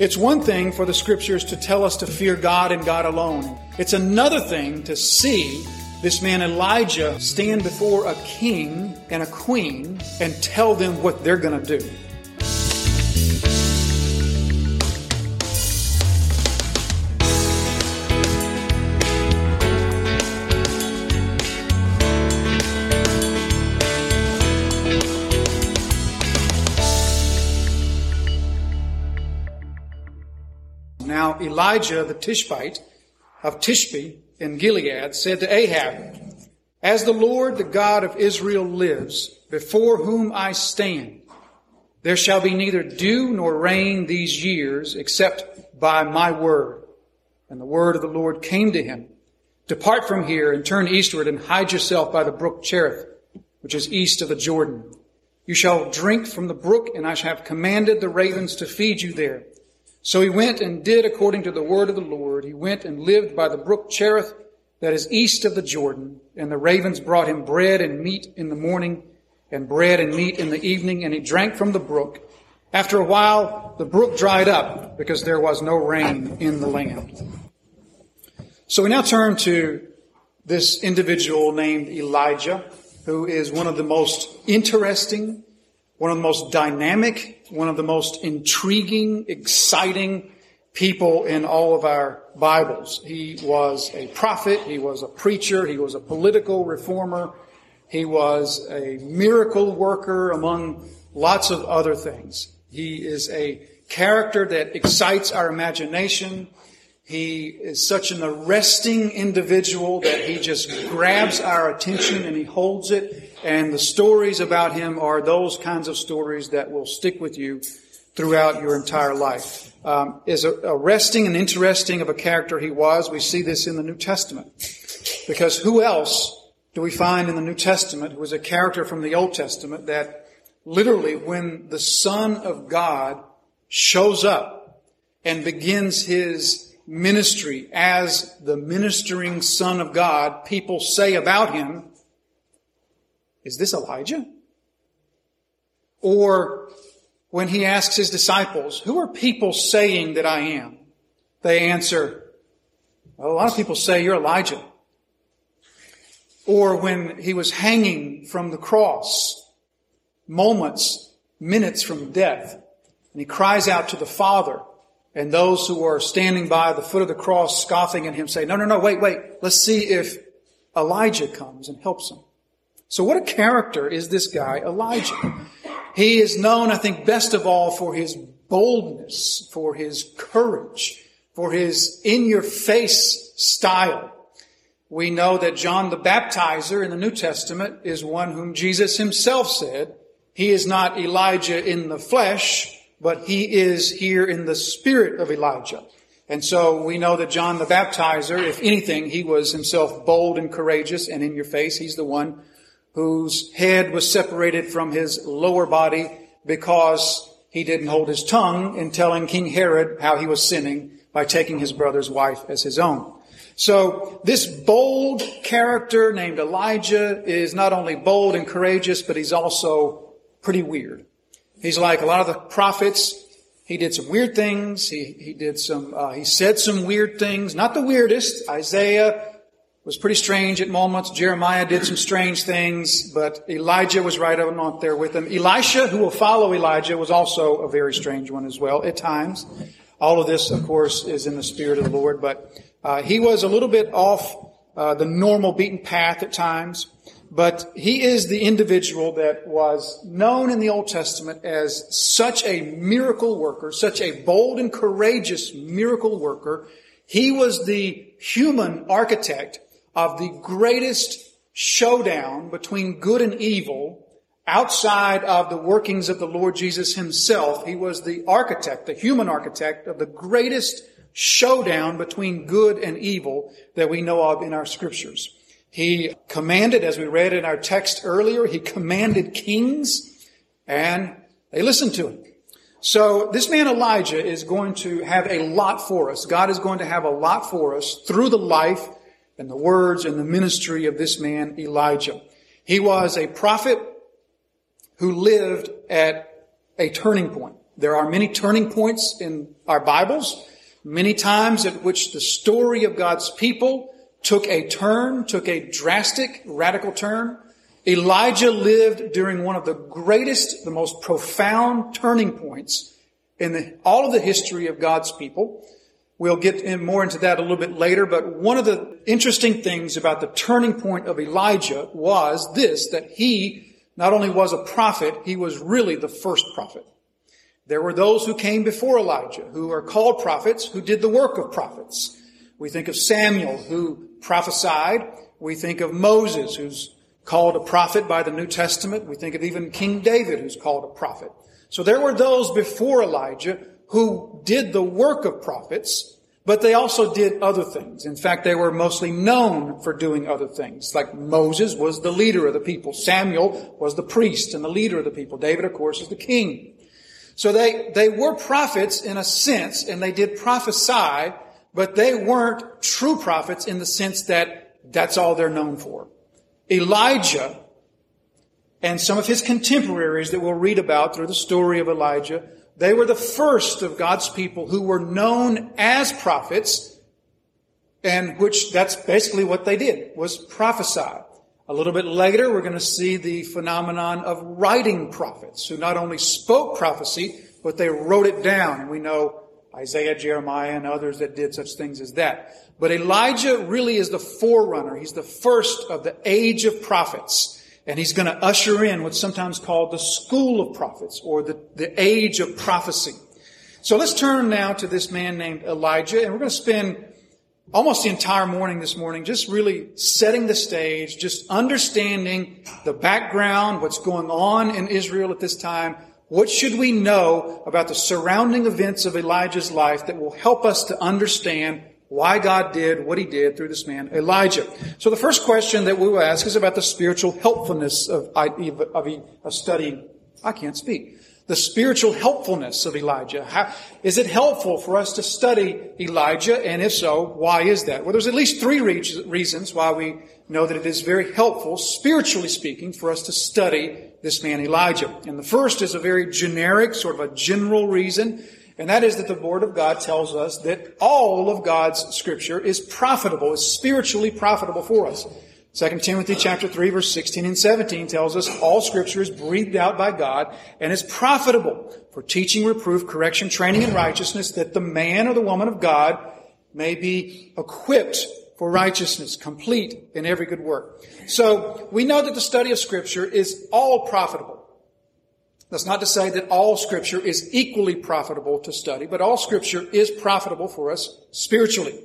It's one thing for the scriptures to tell us to fear God and God alone. It's another thing to see this man Elijah stand before a king and a queen and tell them what they're going to do. Now Elijah the Tishbite of Tishbe in Gilead said to Ahab, As the Lord, the God of Israel lives, before whom I stand, there shall be neither dew nor rain these years except by my word. And the word of the Lord came to him. Depart from here and turn eastward and hide yourself by the brook Cherith, which is east of the Jordan. You shall drink from the brook, and I shall have commanded the ravens to feed you there. So he went and did according to the word of the Lord. He went and lived by the brook Cherith that is east of the Jordan. And the ravens brought him bread and meat in the morning and bread and meat in the evening. And he drank from the brook. After a while, the brook dried up because there was no rain in the land. So we now turn to this individual named Elijah, who is one of the most interesting one of the most dynamic, one of the most intriguing, exciting people in all of our Bibles. He was a prophet, he was a preacher, he was a political reformer, he was a miracle worker among lots of other things. He is a character that excites our imagination. He is such an arresting individual that he just grabs our attention and he holds it and the stories about him are those kinds of stories that will stick with you throughout your entire life. Um, as arresting and interesting of a character he was, we see this in the New Testament. Because who else do we find in the New Testament who is a character from the Old Testament that literally when the Son of God shows up and begins his ministry as the ministering Son of God, people say about him, is this Elijah? Or when he asks his disciples, Who are people saying that I am? They answer, well, A lot of people say you're Elijah. Or when he was hanging from the cross, moments, minutes from death, and he cries out to the Father, and those who are standing by the foot of the cross scoffing at him say, No, no, no, wait, wait, let's see if Elijah comes and helps him. So what a character is this guy, Elijah? He is known, I think, best of all for his boldness, for his courage, for his in-your-face style. We know that John the Baptizer in the New Testament is one whom Jesus himself said, he is not Elijah in the flesh, but he is here in the spirit of Elijah. And so we know that John the Baptizer, if anything, he was himself bold and courageous and in your face. He's the one whose head was separated from his lower body because he didn't hold his tongue in telling King Herod how he was sinning by taking his brother's wife as his own. So this bold character named Elijah is not only bold and courageous, but he's also pretty weird. He's like a lot of the prophets. He did some weird things. He, he did some, uh, he said some weird things. Not the weirdest. Isaiah was pretty strange at moments. Jeremiah did some strange things, but Elijah was right on there with him. Elisha, who will follow Elijah, was also a very strange one as well at times. All of this, of course, is in the spirit of the Lord, but uh, he was a little bit off uh, the normal beaten path at times. But he is the individual that was known in the Old Testament as such a miracle worker, such a bold and courageous miracle worker. He was the human architect of the greatest showdown between good and evil outside of the workings of the Lord Jesus himself. He was the architect, the human architect of the greatest showdown between good and evil that we know of in our scriptures. He commanded, as we read in our text earlier, he commanded kings and they listened to him. So this man Elijah is going to have a lot for us. God is going to have a lot for us through the life and the words and the ministry of this man, Elijah. He was a prophet who lived at a turning point. There are many turning points in our Bibles, many times at which the story of God's people took a turn, took a drastic, radical turn. Elijah lived during one of the greatest, the most profound turning points in the, all of the history of God's people. We'll get in more into that a little bit later, but one of the interesting things about the turning point of Elijah was this, that he not only was a prophet, he was really the first prophet. There were those who came before Elijah, who are called prophets, who did the work of prophets. We think of Samuel, who prophesied. We think of Moses, who's called a prophet by the New Testament. We think of even King David, who's called a prophet. So there were those before Elijah who did the work of prophets, but they also did other things. In fact, they were mostly known for doing other things. Like Moses was the leader of the people. Samuel was the priest and the leader of the people. David, of course, is the king. So they, they were prophets in a sense, and they did prophesy, but they weren't true prophets in the sense that that's all they're known for. Elijah and some of his contemporaries that we'll read about through the story of Elijah, they were the first of God's people who were known as prophets, and which that's basically what they did, was prophesy. A little bit later, we're going to see the phenomenon of writing prophets who not only spoke prophecy, but they wrote it down. We know Isaiah, Jeremiah, and others that did such things as that. But Elijah really is the forerunner. He's the first of the age of prophets. And he's going to usher in what's sometimes called the school of prophets or the, the age of prophecy. So let's turn now to this man named Elijah, and we're going to spend almost the entire morning this morning just really setting the stage, just understanding the background, what's going on in Israel at this time, what should we know about the surrounding events of Elijah's life that will help us to understand why God did what he did through this man, Elijah? So the first question that we will ask is about the spiritual helpfulness of, of, of studying. I can't speak. The spiritual helpfulness of Elijah. How, is it helpful for us to study Elijah? And if so, why is that? Well, there's at least three reasons why we know that it is very helpful, spiritually speaking, for us to study this man Elijah. And the first is a very generic, sort of a general reason, and that is that the Word of God tells us that all of God's Scripture is profitable, is spiritually profitable for us. 2 Timothy chapter 3 verse 16 and 17 tells us all scripture is breathed out by God and is profitable for teaching, reproof, correction, training in righteousness that the man or the woman of God may be equipped for righteousness, complete in every good work. So we know that the study of Scripture is all profitable. That's not to say that all Scripture is equally profitable to study, but all Scripture is profitable for us spiritually.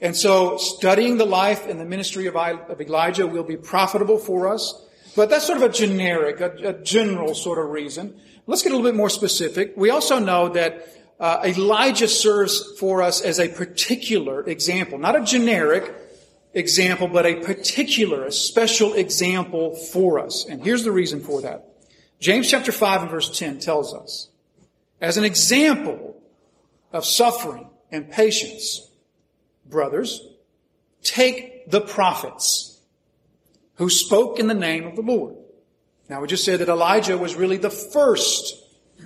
And so studying the life and the ministry of Elijah will be profitable for us. But that's sort of a generic, a, a general sort of reason. Let's get a little bit more specific. We also know that uh, Elijah serves for us as a particular example, not a generic example, but a particular, a special example for us. And here's the reason for that. James chapter 5 and verse 10 tells us, as an example of suffering and patience, brothers, take the prophets who spoke in the name of the Lord. Now we just said that Elijah was really the first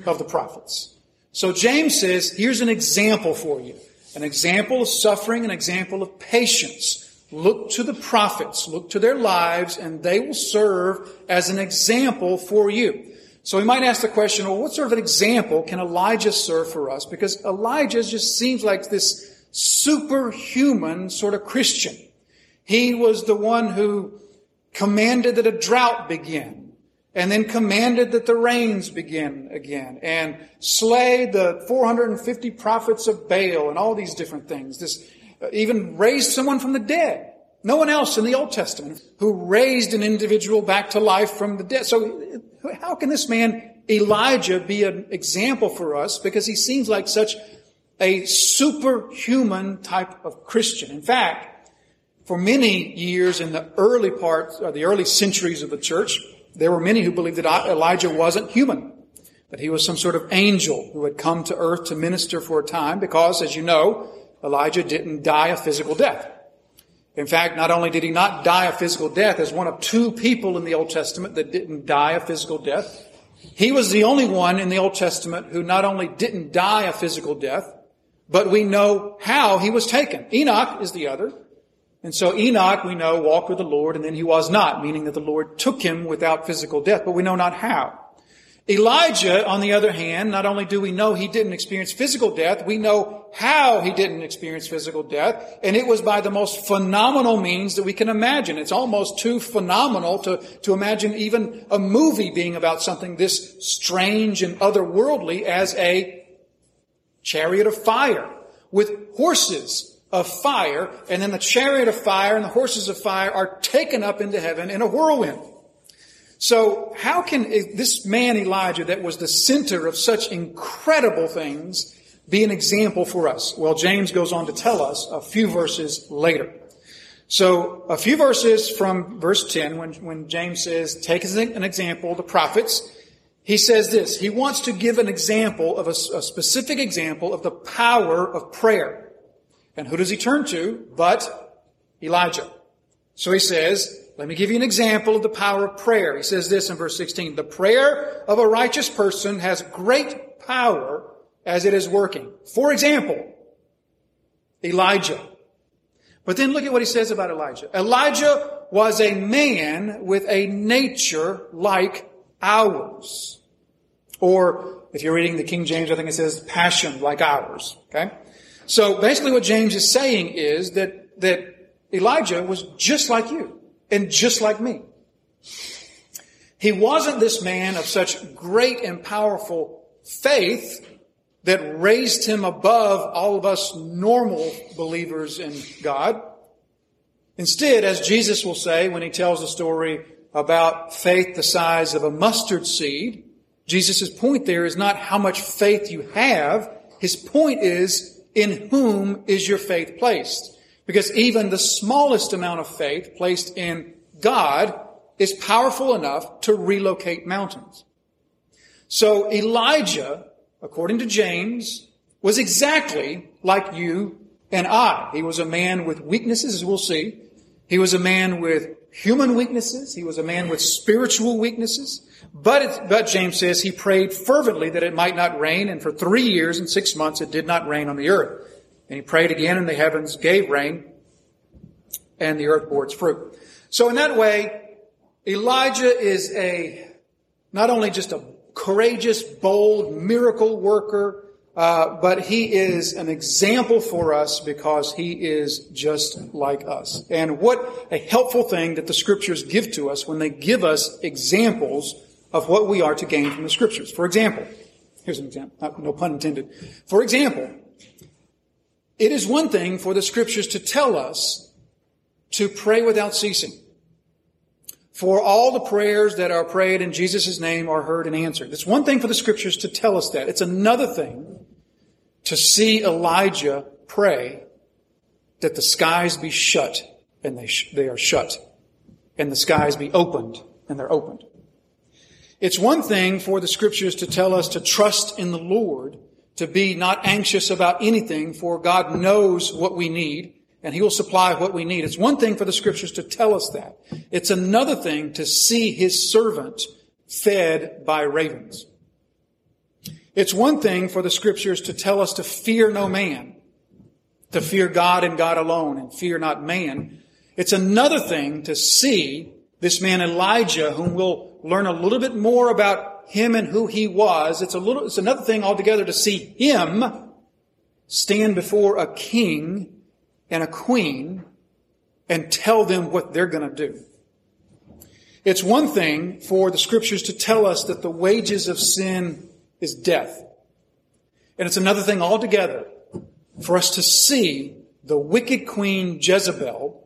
of the prophets. So James says, here's an example for you. An example of suffering, an example of patience. Look to the prophets, look to their lives, and they will serve as an example for you. So we might ask the question, well, what sort of an example can Elijah serve for us? Because Elijah just seems like this superhuman sort of Christian. He was the one who commanded that a drought begin and then commanded that the rains begin again and slay the 450 prophets of Baal and all these different things. This even raised someone from the dead. No one else in the Old Testament who raised an individual back to life from the dead. So how can this man Elijah be an example for us because he seems like such a superhuman type of Christian. In fact, for many years in the early parts, or uh, the early centuries of the church, there were many who believed that Elijah wasn't human, that he was some sort of angel who had come to earth to minister for a time because, as you know, Elijah didn't die a physical death. In fact, not only did he not die a physical death, as one of two people in the Old Testament that didn't die a physical death, He was the only one in the Old Testament who not only didn't die a physical death, but we know how he was taken. Enoch is the other. And so Enoch, we know, walked with the Lord and then he was not, meaning that the Lord took him without physical death, but we know not how. Elijah, on the other hand, not only do we know he didn't experience physical death, we know how he didn't experience physical death, and it was by the most phenomenal means that we can imagine. It's almost too phenomenal to, to imagine even a movie being about something this strange and otherworldly as a chariot of fire with horses of fire, and then the chariot of fire and the horses of fire are taken up into heaven in a whirlwind. So how can this man Elijah that was the center of such incredible things be an example for us? Well, James goes on to tell us a few verses later. So a few verses from verse 10 when, when James says, take as an example the prophets, he says this, he wants to give an example of a, a specific example of the power of prayer. And who does he turn to? But Elijah. So he says, let me give you an example of the power of prayer. He says this in verse 16. The prayer of a righteous person has great power as it is working. For example, Elijah. But then look at what he says about Elijah. Elijah was a man with a nature like ours. Or if you're reading the King James, I think it says passion like ours. Okay? So basically what James is saying is that, that Elijah was just like you and just like me. He wasn't this man of such great and powerful faith that raised him above all of us normal believers in God. Instead, as Jesus will say when he tells the story about faith the size of a mustard seed, Jesus' point there is not how much faith you have. His point is, in whom is your faith placed? Because even the smallest amount of faith placed in God is powerful enough to relocate mountains. So Elijah, according to James, was exactly like you and I. He was a man with weaknesses, as we'll see. He was a man with human weaknesses. He was a man with spiritual weaknesses. But, but James says he prayed fervently that it might not rain, and for three years and six months it did not rain on the earth. And he prayed again, and the heavens gave rain, and the earth bore its fruit. So in that way, Elijah is a, not only just a courageous, bold, miracle worker, uh, but he is an example for us because he is just like us. And what a helpful thing that the scriptures give to us when they give us examples of what we are to gain from the scriptures. For example, here's an example, no pun intended. For example, it is one thing for the scriptures to tell us to pray without ceasing. For all the prayers that are prayed in Jesus' name are heard and answered. It's one thing for the scriptures to tell us that. It's another thing to see Elijah pray that the skies be shut and they, sh- they are shut and the skies be opened and they're opened. It's one thing for the scriptures to tell us to trust in the Lord, to be not anxious about anything, for God knows what we need and he will supply what we need. It's one thing for the scriptures to tell us that. It's another thing to see his servant fed by ravens. It's one thing for the scriptures to tell us to fear no man, to fear God and God alone and fear not man. It's another thing to see this man Elijah, whom we'll learn a little bit more about him and who he was. It's a little, it's another thing altogether to see him stand before a king and a queen and tell them what they're going to do. It's one thing for the scriptures to tell us that the wages of sin is death. And it's another thing altogether for us to see the wicked queen Jezebel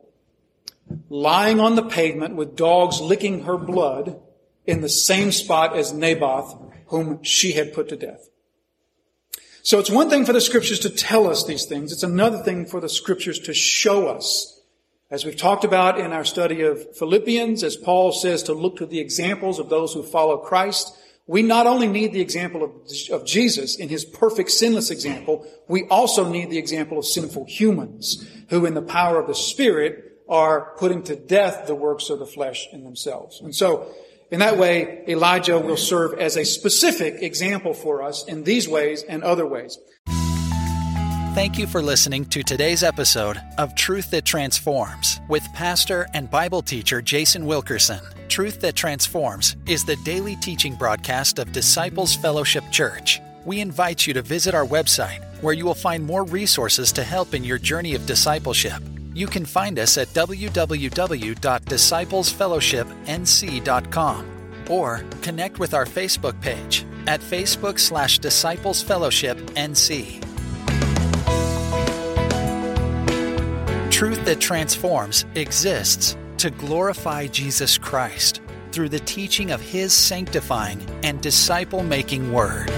lying on the pavement with dogs licking her blood in the same spot as Naboth, whom she had put to death. So it's one thing for the scriptures to tell us these things. It's another thing for the scriptures to show us. As we've talked about in our study of Philippians, as Paul says to look to the examples of those who follow Christ, we not only need the example of, of Jesus in his perfect sinless example, we also need the example of sinful humans who in the power of the Spirit are putting to death the works of the flesh in themselves. And so In that way, Elijah will serve as a specific example for us in these ways and other ways. Thank you for listening to today's episode of Truth That Transforms with pastor and Bible teacher Jason Wilkerson. Truth That Transforms is the daily teaching broadcast of Disciples Fellowship Church. We invite you to visit our website where you will find more resources to help in your journey of discipleship. You can find us at www.disciplesfellowshipnc.com or connect with our Facebook page at Facebook slash Disciples Fellowship NC. Truth that transforms exists to glorify Jesus Christ through the teaching of His sanctifying and disciple making Word.